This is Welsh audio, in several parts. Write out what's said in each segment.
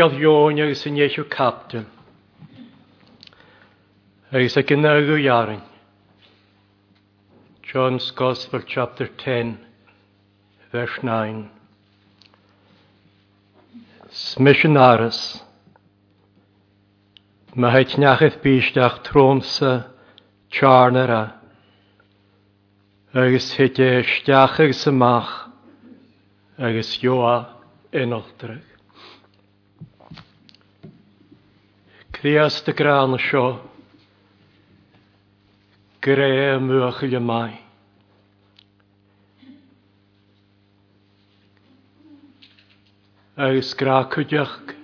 gael ion agus yn eisiau capdyn. Agus a gynnawg o iarin. John's Gospel chapter 10 verse 9. Smissionaris. Mae heit nachydd bysdach tromsa charnera. Agus hyd e stiachig symach. Agus joa yn oldrag. Crias dy gran sio, gre mwych y mai. Agus gra cwdiach,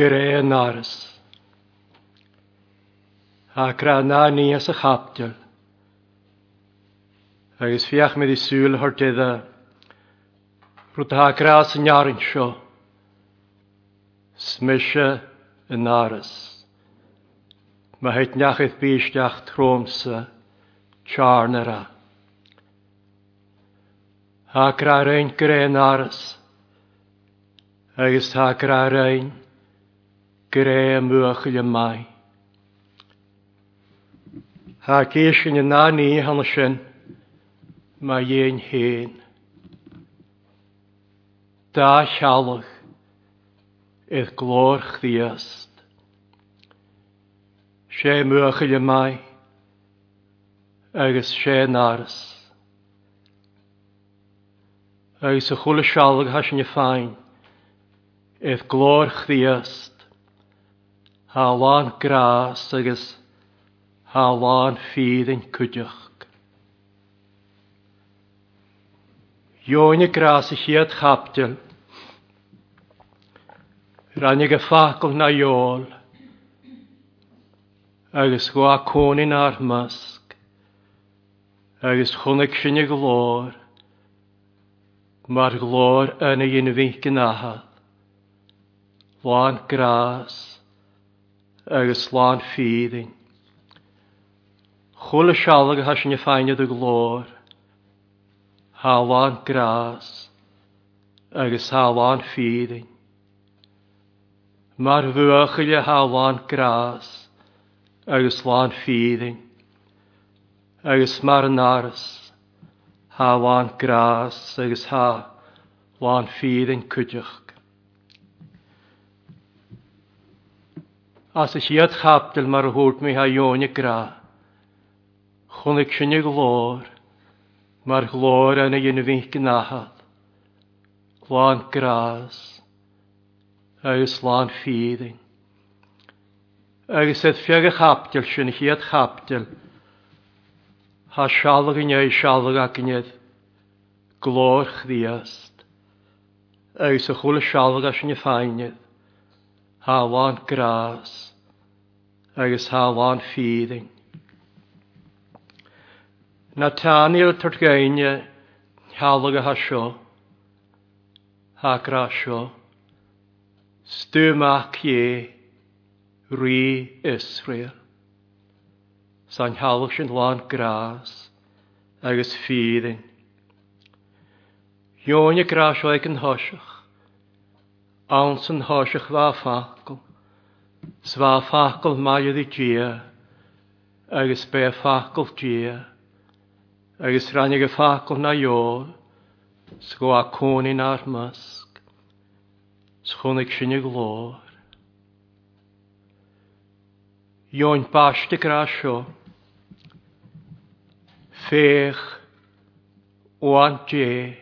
gre yn aras. A gra na ni as y chapdiol. Agus fiach med i sŵl hor dydda, rwyd ha gra sy'n iarin sio, smysio, yn aras. Mae heit neachith bíisteach tromsa tjarnara. Tá ra rein grén aras, agus tá ra rein gré muachile mai. Tá céisisin na náníí hanna sin má dhéon héin. Dá sealach i glór chdias sé muachchaile mai agus sé náras. Agus a chula seálag has sin fáin, ef glór chríast, hálán grás agus hálán fíd yn cwdiach. Jóni grás i chiad chapdil, rannig a ffacl na iol, agus go a ar masg, agus chunig sinne glór, mar glor yn ei un fi gynnahal, lân gras, agus lân ffyddin. Chwl y sialag ha sinne ffeiniad y glór, ha gras, agus ha ffyddin. Mar fwychil y ha gras, agus láin fíing, agus mar an ha há bháin grás agus ha láin fíing cuideach. As ys iad chapdal mar a mi ha jóni gra, chunig sinne glor, mar glór anna yna fynch gynahad, lán grás, agus lán fíing agus eith fiar y chapdil sy'n hiad chapdil. Ha sialag yn ei sialag ac yn eith glor chdiast. Agus y chwl y sialag as ei ffainydd. Ha lan gras. Agus ha lan ffydding. Na tanil tyrgainia sialag a ha sio. Ha gras sio. Stwmach ie rhi Israel. Sa'n halwch sy'n lan gras agus ffyddin. Ion y gras o'i gyn hosioch, awn sy'n hosioch fa ffacl, sfa ffacl mai ydi gia, agus be ffacl gia, agus rannig y ffacl na iol, sgwa cwni na'r mysg, sgwnig sy'n y glor. Ion báiste te seo, Fech o an dé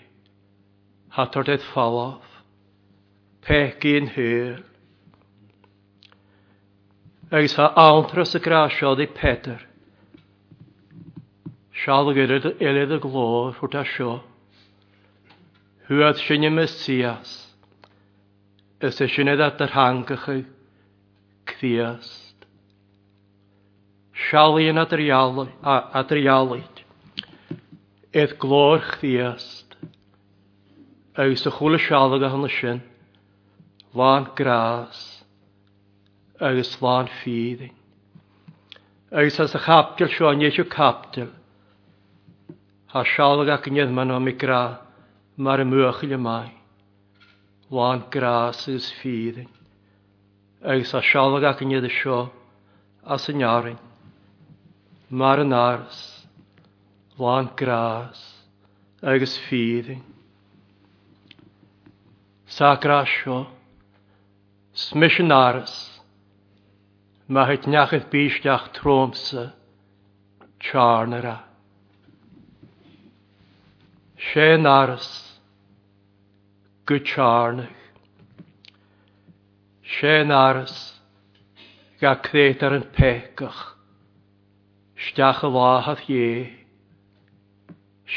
hatar déad falaf. pech íon hyr. Agus ha antra sa rá di Peter, Sial gyda elid y glor hwrt a sio. Hwyd sy'n y Mesias. Ys y sy'n edrych ar hangach y cthias sialíon adrialid, eith glór chdiast, agus a chwle sialag a hana sin, lán grás, agus lán ffydding. Agus as a chapdil sio an eisiau capdil, ha sialag ac yn man am i gra, mar y mwychil y mai, lán grás agus ffydding. Agus a sialag ac as yn iarin mar an áras, láin grás agus fíing. Sárá seo, smis hyt áras, má het neachchah bíisteach trómsa tánara. sé náras go tánach. sé náras ga crétar an pécach. Stach a láhath dhé,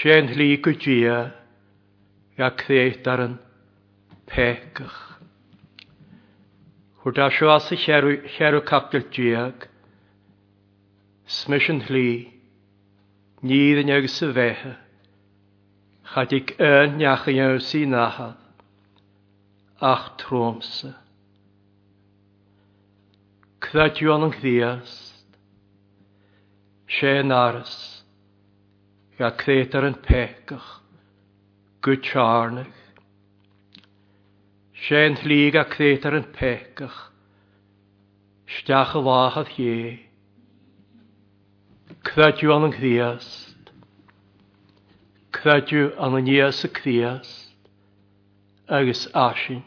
Sien hli go dia ga chéit ar an pecach. Chwyr da sio as y cherw capdol diag, smys hli, nid yn ywg sy fehe, chadig yn iach yn ywg sy'n nahad, ach trwmsa. Cydda diwan yn gdias, sé náras ga crétar an pecach go tearnach. sé an tlí a crétar an pecach steach a bháchad hé Creidú an an chríast Creidú an an níos a chríast agus asin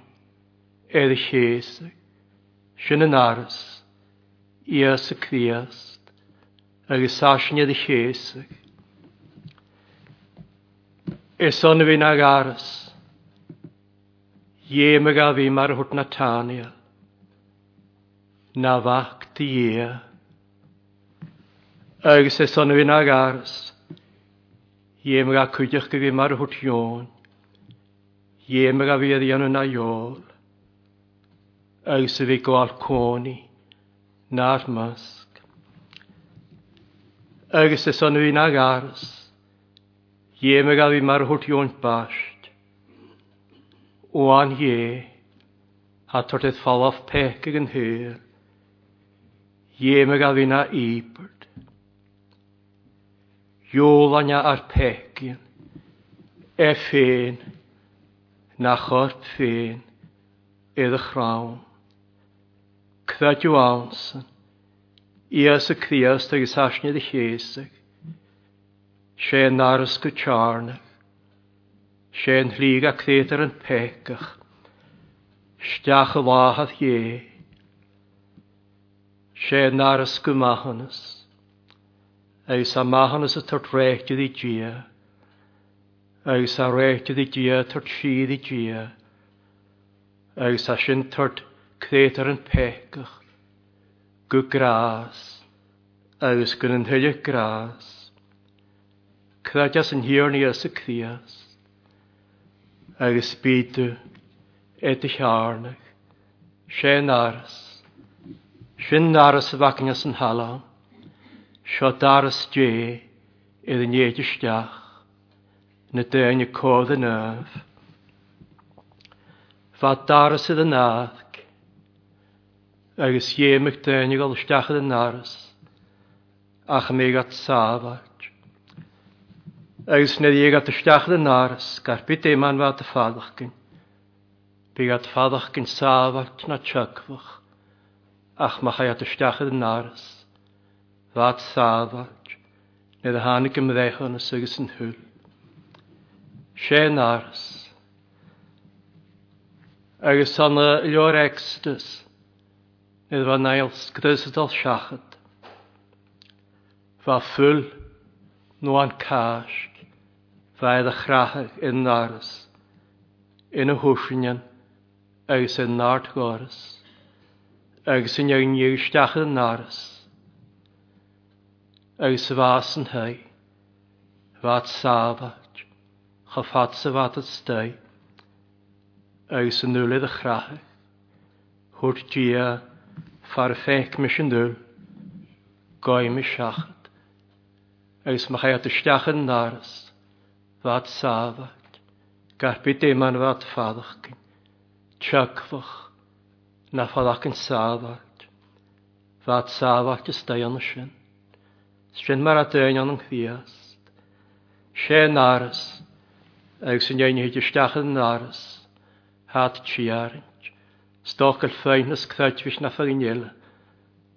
ar a chéasa sin an áras íos a agus sáisnead i chéasach. Er son a bhín ag aras, Dhéime a bhí mar hwt na tania, na di ie. Agus es son a bhín ag aras, Dhéime a chuideach go bhí mar hút jón, Dhéime a bhí a dhéanú na jól, agus a bhí gwaal cóni, ná'r mas agus is an na garas. me a bhí mar thuúnt bast. Ó an hé a tuirtid fallh peice an thuúr. Dhéime a bhí na ípert. Jólanne ar pecin, e féin, na chort féin, edd y chrawn. Cfedw ansen, Ias a Crias agus hasnead a chéisteach, sé náras go tearnach, sé an hlíg a crétar an pecach, steach a láhad hé, sé náras go mahanas, agus a mahanas a tart réictiad i dia, agus a réictiad i dia tart siad i dia, agus a sin tart crétar an pecach, go grás agus gon an thuile grás, Cráideas an hiornaí as sa crías, agus bíte é de chearnach, sé náras, sin náras a bhacingas an hala, seo daras dé i d néidirsteach na déine cód a nef. Fa daras i d náth agus dhéimeh déine gáil isteachcha yn náras ach mé at sáhaid. Agus na dhé at isteach den náras gar bit é man bheit a fadach cin. Bí at fadach cin sáhaid na tsehach ach ma chaad isteachcha yn náras bheit sáhaid nid a hánig go réchanna sugus an thuúil. sé náras. agus sanna leor extas Nid fan ails grysadol siachad. Fa ffwl nhw an casg, fa edrych rachag yn naras, yn y hwsinan, agos yn nard goras, agos yn yw'n yw stach yn naras, agos y fas yn hei, fad safad, chafad safad at stau, agos yn nwylydd y chrachag, hwrt dia, far féic me sin dú gáim is seachat, agus ma chaad isteachan náras, fad sáfach, garpi déman fad fadach gyn, tiagfach, na fadach yn sáfach, fad sáfach is dajan sin, sin mar a dajan yn chdiast, sé náras, agus yn jain hyd isteachan náras, hát tiarint. Stoch al ffein ys cthait fys na ffyrin iel.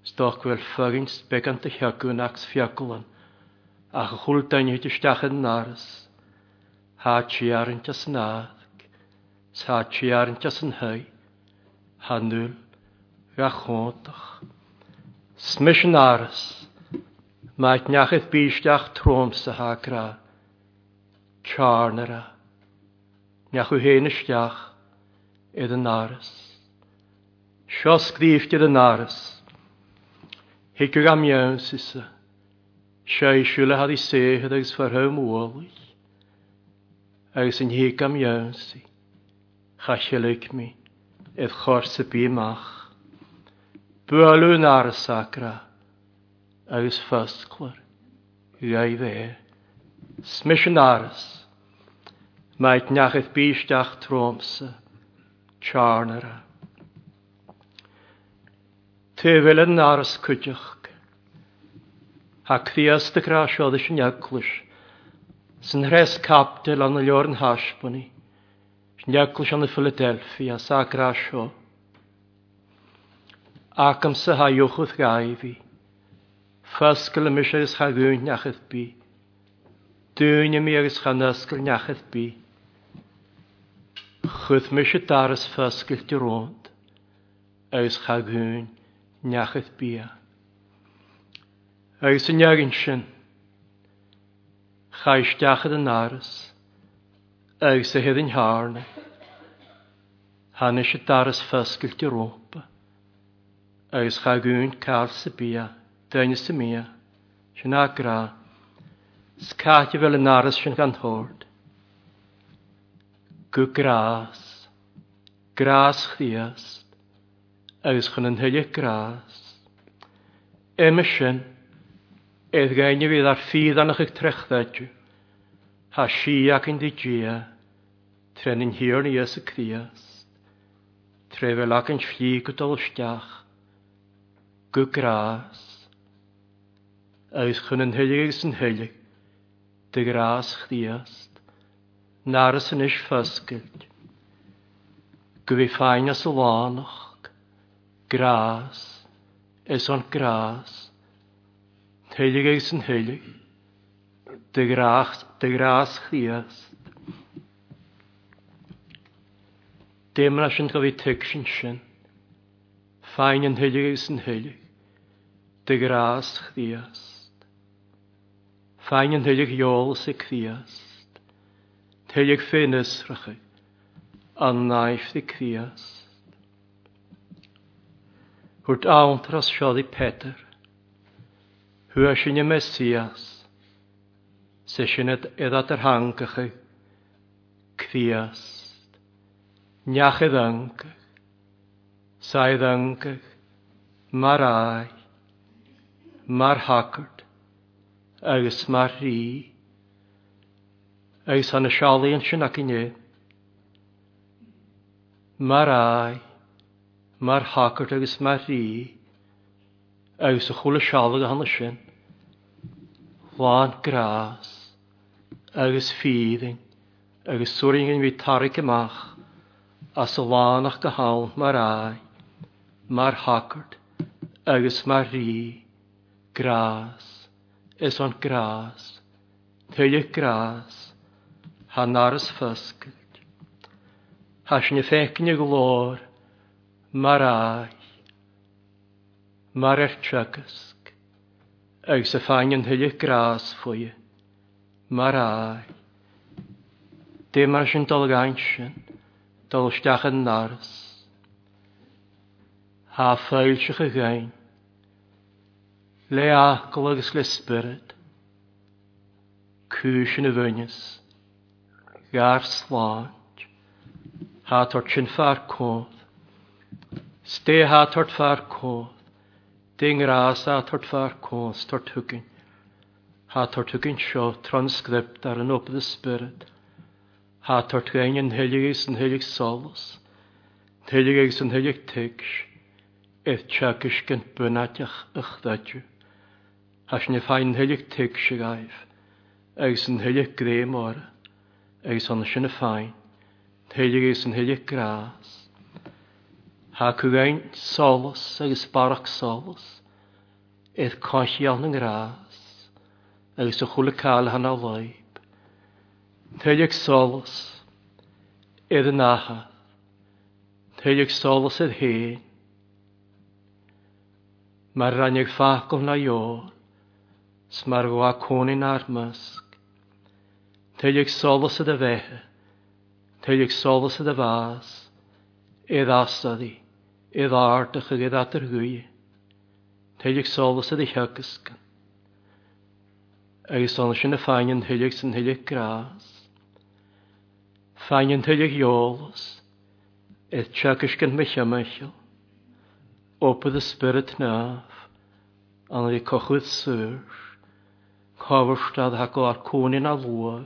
Stoch wel ffyrin sbegant y hiagwn ac sfiagwlan. Ach chwl dain hyd ystach yn naras. Ha chi arn tas yn Sa chi arn tas yn hei. Hanwyl. Gachondach. Smys yn aras. Maet nachydd bysdach troms y ha gra. Charnara. Nachw hen ysdach. Edd yn aras. Sio sgríftir yn aras. Hicw am iawn sysa. Sio i siwle had i sehyd agos farhaw mŵolig. Agos yn hic am iawn sy. Chasialig mi. Edd chors y bu mach. Bwalw yn aras agra. Agos ffasglar. Iau dde. Smish yn aras. Maet nacheth bysdach tromsa. Charnara. Tefel yn aras cwydioch. Ha crias dy grasiodd ys yn iaglwys. Sy'n hres capdel an y lior yn hasbwni. Yn iaglwys an y Philadelphia a sa grasio. Ac am sy haiwch wrth gai fi. Ffasgol y mysio ys chagwyn nachydd bi. Dyn y mi ys chanasgol nachydd bi. Chwydd mysio daras ffasgol dy rond. Ys chagwyn neachchaith bí. Agus an neagann sin chaisteachchad an áras agus a head an hána Hanna sé daras fesgailt Europa agus chaún cáil sa bí daine sa mí sin agrá Skáte bhfuil an áras sin gan thód. Go grás, grás chrías, agus chun an thuile grás. Éime sin éiad i fydd ar ffydd anach fiad annach ag trechtaidú, Tá siach in tren yn hir na Iesu Crías, tre bhfuil ac yn slí gydol ysdiach, go gras, agus chun yn thuile agus an thuile de grás chríast, náras an is fysgilt, go bhí fáin as a lánach, Gras is on gras. Heilig is een heilig. De graas, de graas geest. Demen as yn gofyd tegsin sin. Fain yn heilig is yn heilig. De graas geest. Fain yn heilig jols i geest. Heilig finis rachig. An naif di geest i peder. Hw Peter. sy'n y Messias, se sinne edat er hankache, kviast, njache danke, sai danke, marai, mar hacrd. agus mar ri, agus an y siali yn i ni, marai, mar hacart agus mar rí agus a chula seala a hanna sin láán grás agus fíing agus suúringin bhí tarig amach as a lánach go hán mar ai mar hacart agus mar rí grás is an grás thuideach grás há náras fysgad Tá sin na fécinne go marai, mar ar trygysg, ag sa ffain yn hyllych gras fwy, marái. Dé mar sin dol gaint sin, dol yn naras. Ha ffeil sych y gain, le acl agos le spirit, cwys yn y fynis, gar slant, ha tor chin far Steha tort far koth. Ding rasa tort far koth tort hugin. Ha tort hugin sio transcript ar er yn op the spirit. Ha tort gain yn hyligis yn hylig solus. Hyligis yn hylig tegsh. Eith tjakish gynt bynatiach ychdadju. Has ni fain hylig tegsh gaif. Eis yn hylig grem Eis ond sy'n y fain. Hyligis yn hylig gras há cúgaint solas agus barach solas, iad coisial na grás, agus a chula cáil hana loib. Teideag solas, iad an aha, teideag solas iad hén, Mae'r rhaid ffacol na iol, sma'r gwa cwnin ar mysg. Teilig solas y dy fehe, teilig solas y fas, idd asad i ddáirteach a gad atar gúi, teideag solas a dheachascan. Agus an sin na fáin thuideag san thuideag grás. Fáin thuideag jólas, eith teachascan me chemeisiil, opad a spirit naf, an i cochwyd sŵr, cofyrstad hagol ar cwnin a lwag,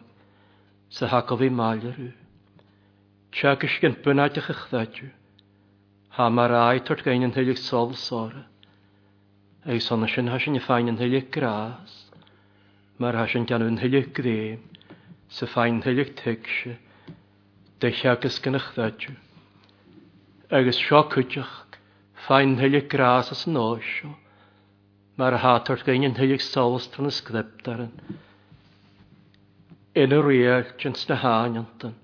sa hagol fi maelyrw. Teachascan bynnadach a chdadw. Ha mar ai tort gain yn hylig sol sor. Ei sonna sin ha sy'n fain yn hylig gras. Mar ha sin gan yn hylig gre. Sy fain hylig tegse. Dech agus gynnach ddadju. Agus sio cwtioch. Fain hylig gras as yn osio. Mar ha tort gain yn hylig sol stran ysgriptaren. Yn y real jyns na hanyantyn.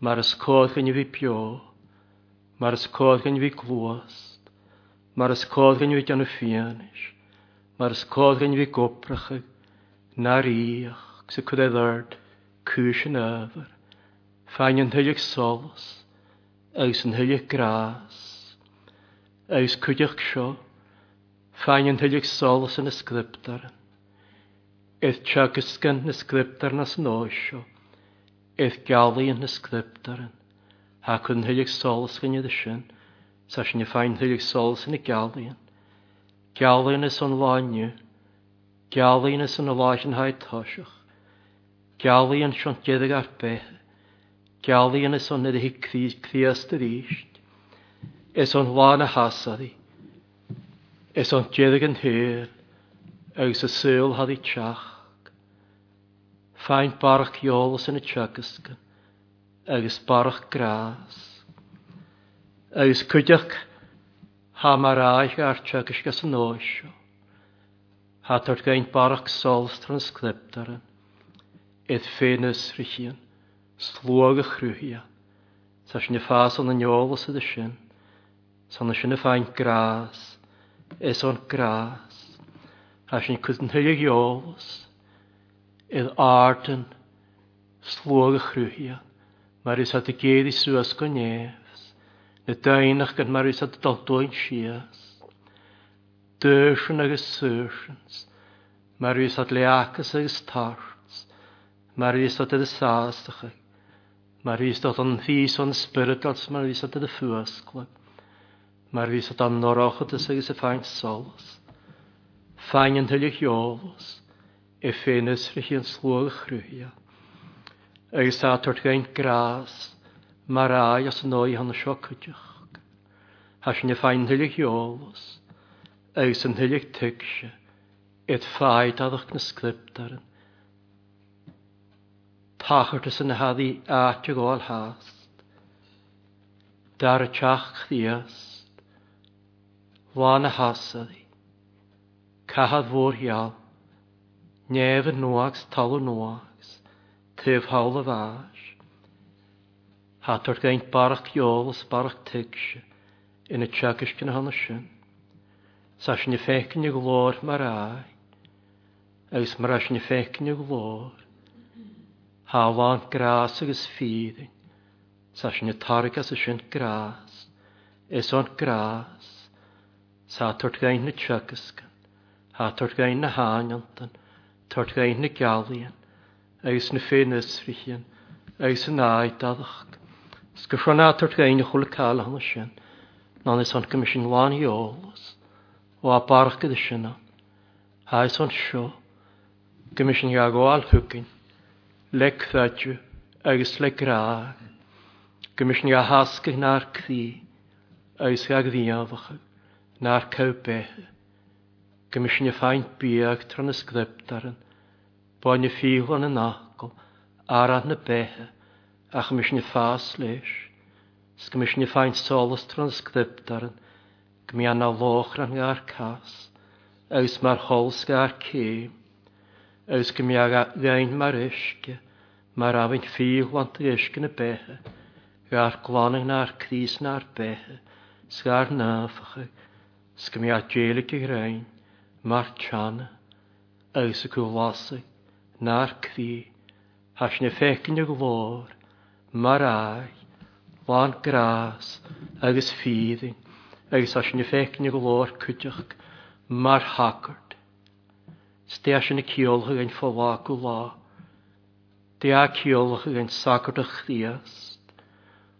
Mar ysgol gynnu fi pio mar is cógan bhí glóast, mar is cógan bhí gan fianis, mar is cógan bhí gopracha, naríach sa cud e éard cúis an ábhar, fein an thuideach solas, agus an thuideach grás, agus cúideach seo, fein an thuideach solas an ysgriptar, Edd teagasgan na sgriptar nas yn oesio, edd galu yn na sgriptar yn ha kun hylig solas gan ydy sin, sa sin y ffain hylig solas yn y galion. Galion is o'n lainio, galion is o'n laich yn haid tosiach, galion sion gedig ar beth, galion is o'n edrych i cthiast yr eisht, is o'n lain a hasadi, is o'n gedig yn hyr, agos y syl had i tiach. Fain barach iolas yn y tiagasgan, agus barach grás. Agus cuideach ha mar aich arte agus gas an óisio. Ha tart gaint barach sols transcriptaren. Ed fénus richian, slóga chruhia. Sa sin fás an anjólas a sin. San sin a fein grás. Is on grás. Ha sin cwyn hylig jólas. Ed arten, slóga chruhia. Marys hat y gyd i sŵas gynnyfs, na dainach gan marys hat y daldwyn sias. Dysyn agos sysyns, marys hat leacas agos tarts, marys hat ydy sastach, marys hat yn ffys o'n spirituals, marys hat ydy ffwasgla, marys hat yn norach agos agos y ffain solas, ffain yn hylioch iolus, e ffein ysrych i'n slwag chrwyach agus a tort gain grás mar a as an óí hanna seocuideach. Tá sin na fáin thuileach heolalas agus an thuileach tuigse it fáid adach na scriptaran. Táchart is na hadí áte gáil háast. Dar a teach Wan Lá na hasadí, Cahad mhór heal, Nef yn tef hawl y far. Hatwr gaint barach iol os barach tigse yn y tiagis gan hon sin. Sa sin i fecyn i glor mar ai, agos mar fecyn i glor, hawlan gras agos ffyddin, sa sin targ as y gras, es o'n gras, sa twrt gain na tiagis gan, ha twrt gain na haniantan, twrt gain na galian, agus na fénas rian agus an áid dadacht. S go fronátar gaine chula cáhanna sin ná is an go sin bháin ólas ó a barcha de sinna. Hais an seo go sin ga gháil thucinn le feitú agus le grá go sin ga hasca náar clí agus ga dhíáhacha náar cobéthe go sin a feinint bíag tro na Bain na fíhlan an ácail, ára na béthe, ach mis na fás leis, sgymis na ffaint solastran sgdybdaran, gmi anna lochran gair cas, eus mar hols gair cîm, eus gmi aga gain mar isge, mar afyn fíhlan dy isge na béthe, gair glanag na'r crís na'r béthe, sgair nafachag, sgymi a djelig i grein, mar tjana, eus y cwlasig, narc fi, has na fecin ag lór, mar ai, lan grás, agus fídin, agus has na fecin ag lór cwydioch, mar hagart. Steas yn y ciolch ag ein ffola gwla, de a ciolch ag ein sagart ych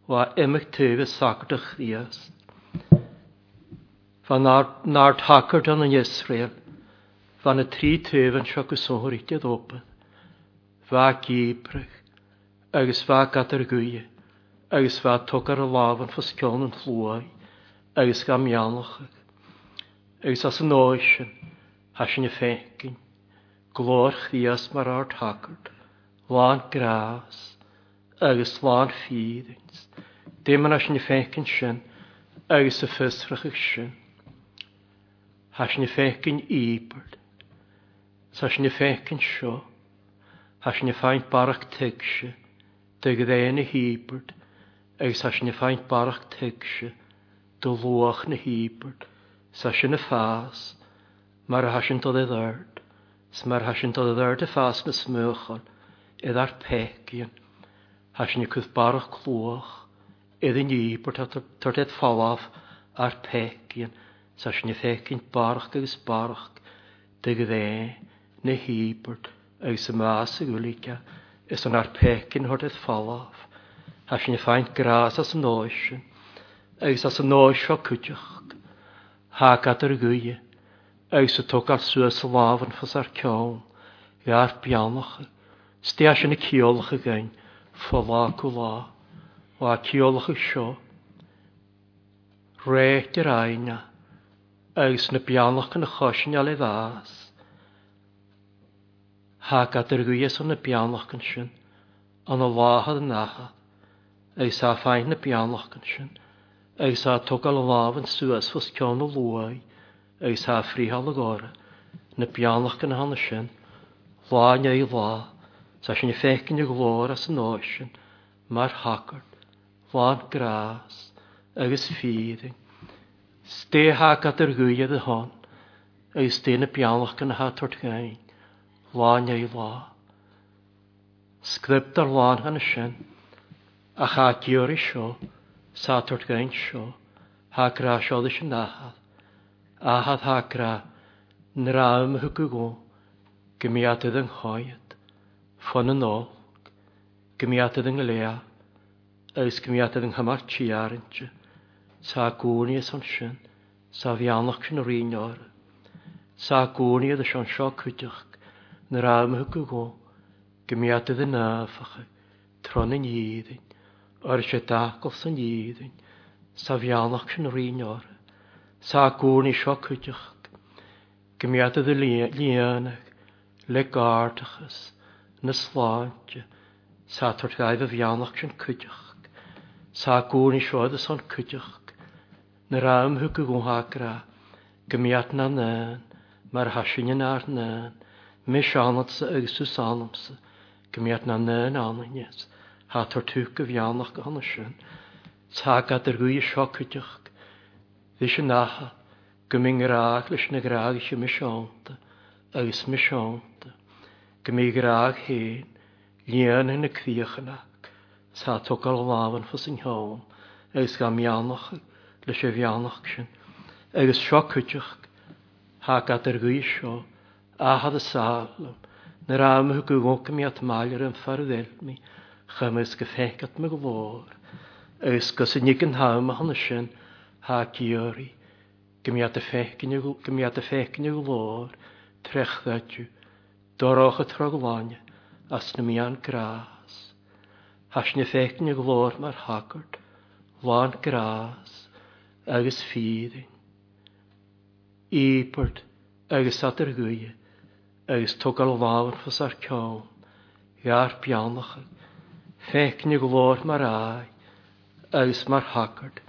wa emig tyf y sagart ych chdiast. Fa nar, nar hagart yn yn Israel, van het drie teven chokken zo rietje open, Vaak kieprig, agus vaak katerguie, agus vaak tokker laven van skonen vloei, agus gamjanlig, agus as een oosje, has je fenkin, gloor dias maar hard hakkert, laan graas, agus laan vierens, demen as je fenkin sin, agus a fysfrachig sin. Has je fenkin iepert, Sas ni fecyn sio. Has ni ffaint barach tegse. Dyg ddeyn y hibert. Ag sas ni ffaint barach tegse. Dy lwach na hibert. Sas yn y ffas. Mae'r hasyn dod i ddyrd. Sma'r hasyn dod i ddyrd y ffas na smychol. Edd ar pecion. Has ni cwth barach lwach. Edd yn hibert edd falaf ar pecion. Sas ni fecyn barach gyda'r barach. Dyg ddeyn na híbert agus mas y úlíce ys o'n ar pecin hort ffalaf a sy'n ei ffaint gras as an nóisisin, agus as an nóis seo cúteach, Thgat ar gúie, agus y tog ar suas sa yn ffys ar ceán, i ar beannacha, sté sin ciolach y gain o lá go lá, á ceolalacha seo, réit ar aine, agus bianach yn y choisiin a ei bhás. haka terguyes on na pianlach kan sin an a láha an nacha ag sa fein na pianlach kan sin ag sa togal an láh an suas fos cean na luai ag sa fríhall agóra na pianlach kan hanna sin láin é lá sa sin fecin glór as an áisin mar hakart láin grás agus ste Sté haka terguyad a hon ag sté na gain láin é lá. Script ar láin hanna sin, a chatíorí seo, sátort gaint seo, hágra seo leis an náhad, áhad hágra na ráim hwgw gw, gymiadydd yng nghoed, ffon yn ôl, gymiadydd yng ngylea, ys gymiadydd yng nghymar ti arint, sa gwni ys ond sin, sa fianach yn yr un o'r, sa gŵni ydych yn sio cwydych, na raam hwg go gymiadydd yn afach, tron yn iddyn, o'r eisiau dagol sy'n iddyn, sa fianach yn rhan o'r, sa gwrn eisiau cydych, gymiad ydyn y lianach, le ys, na slant, sa torthaid y fianach yn cydych, sa gwrn eisiau ydyn sy'n cydych, na na raam hwg go hagra, gymiad na nyn, mae'r hasyn yn arnyn, Mishanatsa agus Susanamsa, gymiad na nyn ananyes, ha tortwg y fianach gan ysyn, tag ad yr gwy sio cydioch, ddys yn aha, gymyng graag lys na graag eich mishanata, agus mishanata, gymyng graag hen, lian yn y sa togal lawan ffys yn agus gam ianach, lys y fianach sy'n, agus sio ha gad yr gwy ahad y sal, nyr am hw gwngwg mi at mael yr ymffardd elmi, chym ys gyffeg at my gwfôr, ys gos yn hawm a hwn ysyn, ha giori, gymiad y ffeg yn y gwfôr, trech ddadju, doroch y trog troglon, as na mian gras. Has na ffeg yn y gwfôr mae'r hagwrt, lan gras, agus ffydding. Ípart agus atar gwyau, agus tugal bháhan fas ar ceá, hear beannacha, féicni glóir mar áid, agus mar hagard,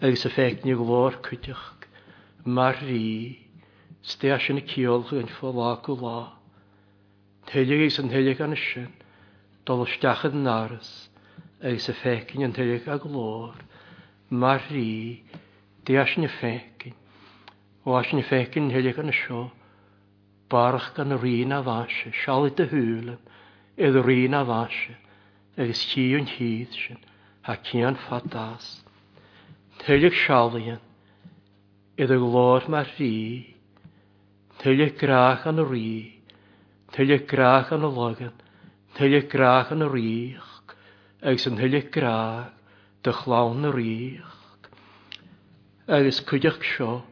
agus a féicni glóir cuiteach, mar rí, stéis sin na ceolch yn fo lá go lá. Teilig agus an teilig an sin, dol stachad yn aras, agus a féicin an teilig a glóir, mar rí, déis sin na féicin, o as sin na féicin an teilig an sio, barch gan yr un a fase, sial i dy hwylym, idd y rîn a fase, agos chi yn hyd sy'n, ha yn ffadas. Tyliach sialian, idd y glor mae'r rhi, tyliach grach yn y rhi, tyliach grach yn y logan, tyliach grach an y rîch, agos yn tyliach grach, dy chlawn y rîch. Agos cwydach sio,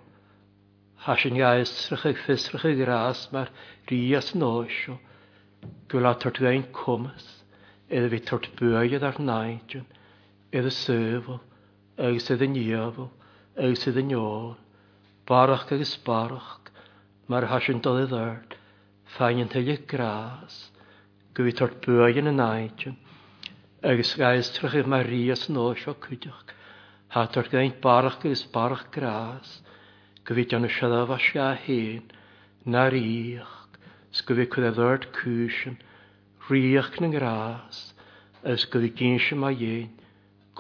hasin iaes eich ffys rach eich gras mae'r rias yn oesio. Gwyl Gwyla tort fe'n cwmys, edrych fi tort bwyd ar naidion, edrych naidyn, iddo sefol, agos iddo niafol, agos iddo niol, barach ag ysbarach, mae'r hasin dod i ddyrd, ffain yn teulu gras, gwyl gwyfi tort bwyd ar naidion, naidyn, agos iaes eich mae'r rias yn oesio cwydioch, ha tort fe'n barach agos barach gras, gyfyd an siadaf a se hen na ríoch sgyfi cwyd a ddord cwysyn ríoch na grás ys gyfi gynsio ma iein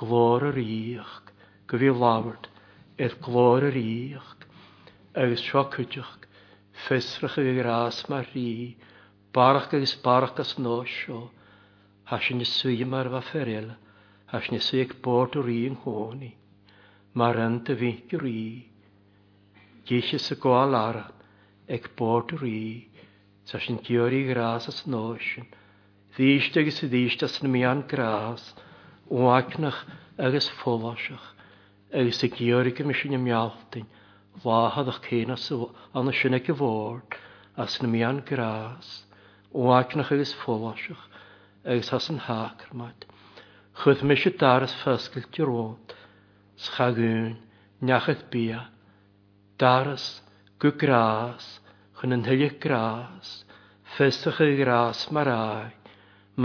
glor y ríoch gyfi lawrt edd glor y ríoch agos sio cwydioch ffesrach y grás ma rí barach agos barach as nosio, hasi ni swy yswy mar fa fferel hasi ni swy ag bod o rí yng nghoni mae'r yn dy fi rí Díise sa gháil ára ag bord rí sa sin tíorí grás as nóisin. Dhíiste agus i dhíiste na mían grás óhaicnach agus fóláiseach agus i ggéir go mis sin na mealtain láhadach chéna anna sinna go bhór as na mían grás óhaicnach agus fóláiseach agus as an hácarmaid. Chud mis se daras fescail de rót, schaún, neachad bíach, daras gw gras, chyn yn hyllu gras, festach i gras mae'r ai,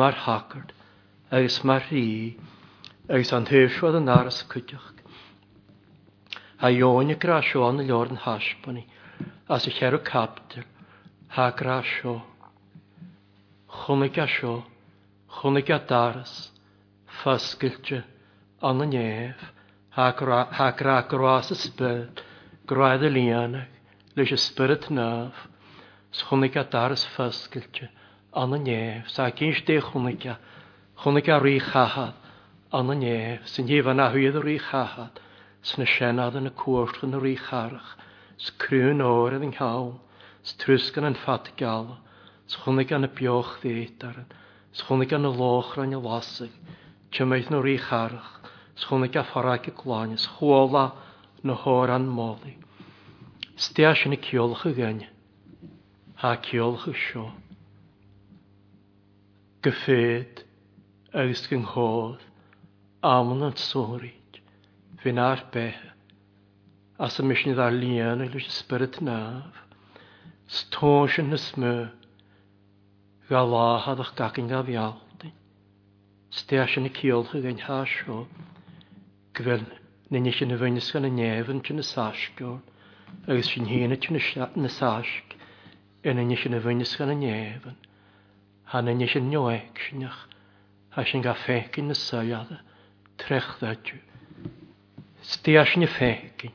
mar hacard, agus mar rhí, agus an thuisiwad yn aros cwtioch. A y ióne o'n y lor yn hasbani, a sy'n cherw capdyr, ha grásio. Chwnig a sio, chwnig a daras, ffasgylte, an y nef, ha grá gras y sbyd, Graedd y lianach, leis y spyrt naf, chwnig a dar ys ffysgilte, an y nef, sa gynns de chwnig a, chwnig a rhi chahad, an y nef, sy'n hi fan a hwyd y rhi chahad, sy'n y senad yn y cwrt yn y rhi charach, sy'n sgrwn o'r edyn hawl, sy'n strwsgan yn ffat y gael, chwnig an y bioch ddeud ddeitar, chwnig an y loch rhan y lasig, ti'n chymaeth nhw'r rhi charach, chwnig a ffarag y glanys, chwola na hor an moli. Steas yn y ciolch y gan. Ha ciolch y sio. Gyffed agos gynghodd amn yn sôrid fi'n ar beth as y misyn iddo lian o'i lwys ysbryd naf stos yn ysmw gael ahad o'ch gacyn gaf iawdyn steas yn y ciolch ag ein hasio gyfel nyn eich yn y fynys gan y nef yn y sasgwr agus sin hína tú na sáisc ina sin a bhainnis gan na néhan, Hanna sin neoéic sinach a sin ga fécin na saoada trechdaú. Stíar sin na fécin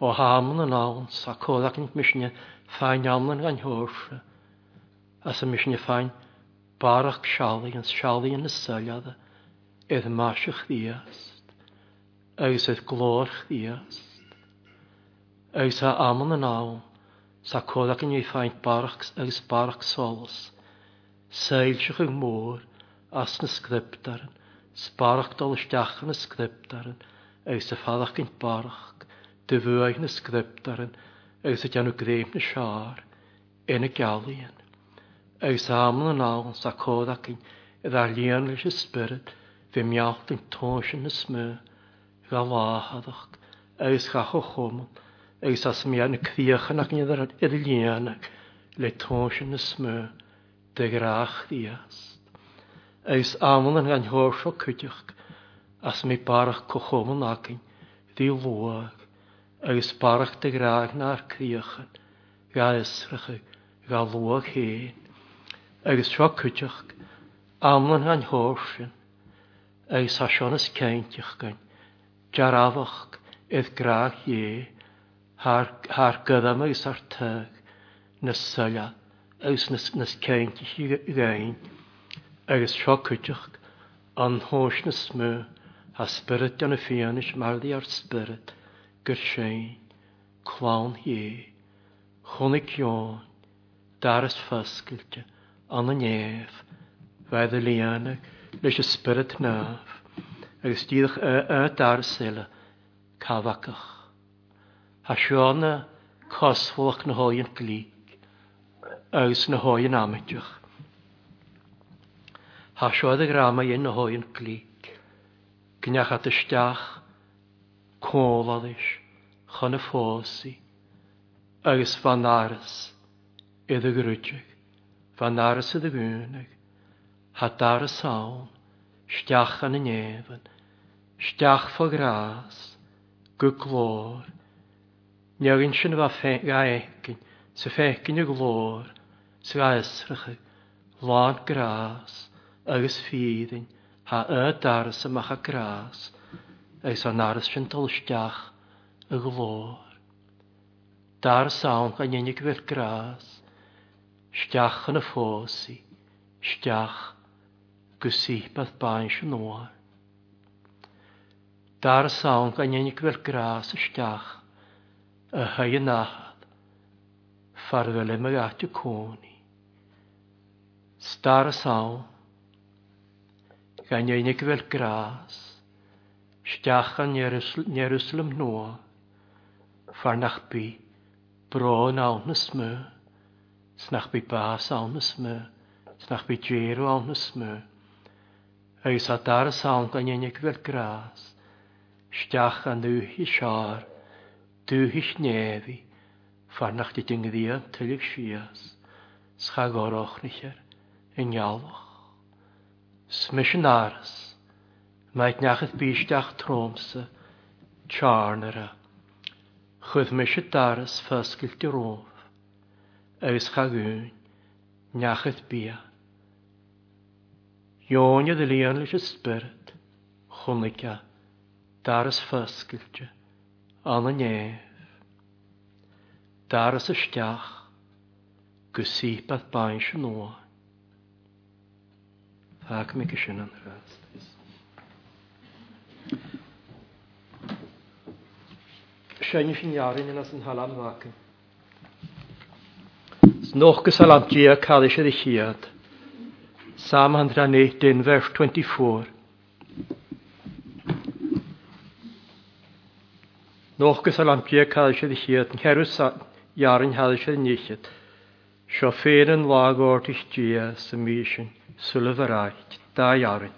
ó háman an án sa cólacint misne fáinamlan gan thuirsa, a sa misne fáin barach seálaí an seálaí na saada iad máisiach díast, agus iad glór díast. Eus a amon yn awn, sa colag yn ei ffaint barachs agos barach sols. Seilsych yng môr, as na sgriptaren, sbarach dol ysdiach na sgriptaren, eus a ffadach yn barach, dyfwyau na sgriptaren, eus a dianw greim na siar, yn y galian. Eus a amon yn awn, sa colag yn idda lian lys y fe miacht yn tonsyn y smyr, gael ahadach, eus gach o chwmwn, agus as mi an críochan ac niad ar i'r líanac le tósin y smy dy grach díast. Agus amon yn gan o cydioch as mi barach cochom cochomon acin ddi lwag agus barach dy grach na'r críochan ga ysrach ga lwag hen agus sio cydioch amon yn gan an yn agus asion hasionas ceintiach gan jarafach eith grach ie har gydam ys ar tyg, nes sylla, ys nes ceint i gain, agos siocwydioch, an hos nes mw, a spirit yn y ffianis mardi ar spirit, gyr sein, clawn hi, chwnig ion, daras ffysgylte, an y nef, fedd y lianag, leis y spirit naf, agos dydych y daras sila, cafacach a siúna cosfach na háin glíg agus na háin amideach. Tá seoad a grama dhéon na háin glíg, gnecha isteach cólalais chun na fósaí agus fanáras iad a grúteach, fanáras iad a gúnaach, ha dar a saun, steach an na néfan, steach fo grás, go glór, Neagin sin bh gaécin e sa fécinne glór sa gaisracha láán grás agus fiidain ha y daras amach a grás agus an aras sin tolsteach y glór. Dar sawn gan unig fel grás, stiach yn y ffósi, stiach gwsibeth bain sy'n oar. Dar sawn gan unig fel grás y stiach, a hae nachad, farwele me gati coni. Star sawn, gan einig fel gras, stiach an Jerusalem noa, farnach bi bro nawn na smö, snach bi bas awn na smö, snach bi djeru awn na Eus a dar sawn gan einig fel gras, stiach an uhi siar, Dúhis névi, farnach di dyngddian tylig sias, schagoroch nicher, yn ialwch. Smisyn aras, maet nachydd bysdach tromsa, charnera. Chwydd mysio daras ffysgyll di rof, ys chagwn, nachydd bia. Ionio ddilion lys ysbryd, chwnica, daras ffysgyll di. але ні. Дарас ystach gysi beth bain sy'n oa. Fag mi gysyn yn rhaid. Sian sy'n iarin yn as yn halam fag. Snoch gysalam dia cael eisiau ddichiad. Sam 119 vers 24. Nógus a lampia cael eisiau ddichiad, chiad yn cerw iarin hael sydd yn Sio ffeir yn lag o'r tis gia sy'n mysyn, sylf yr aich, da iarin.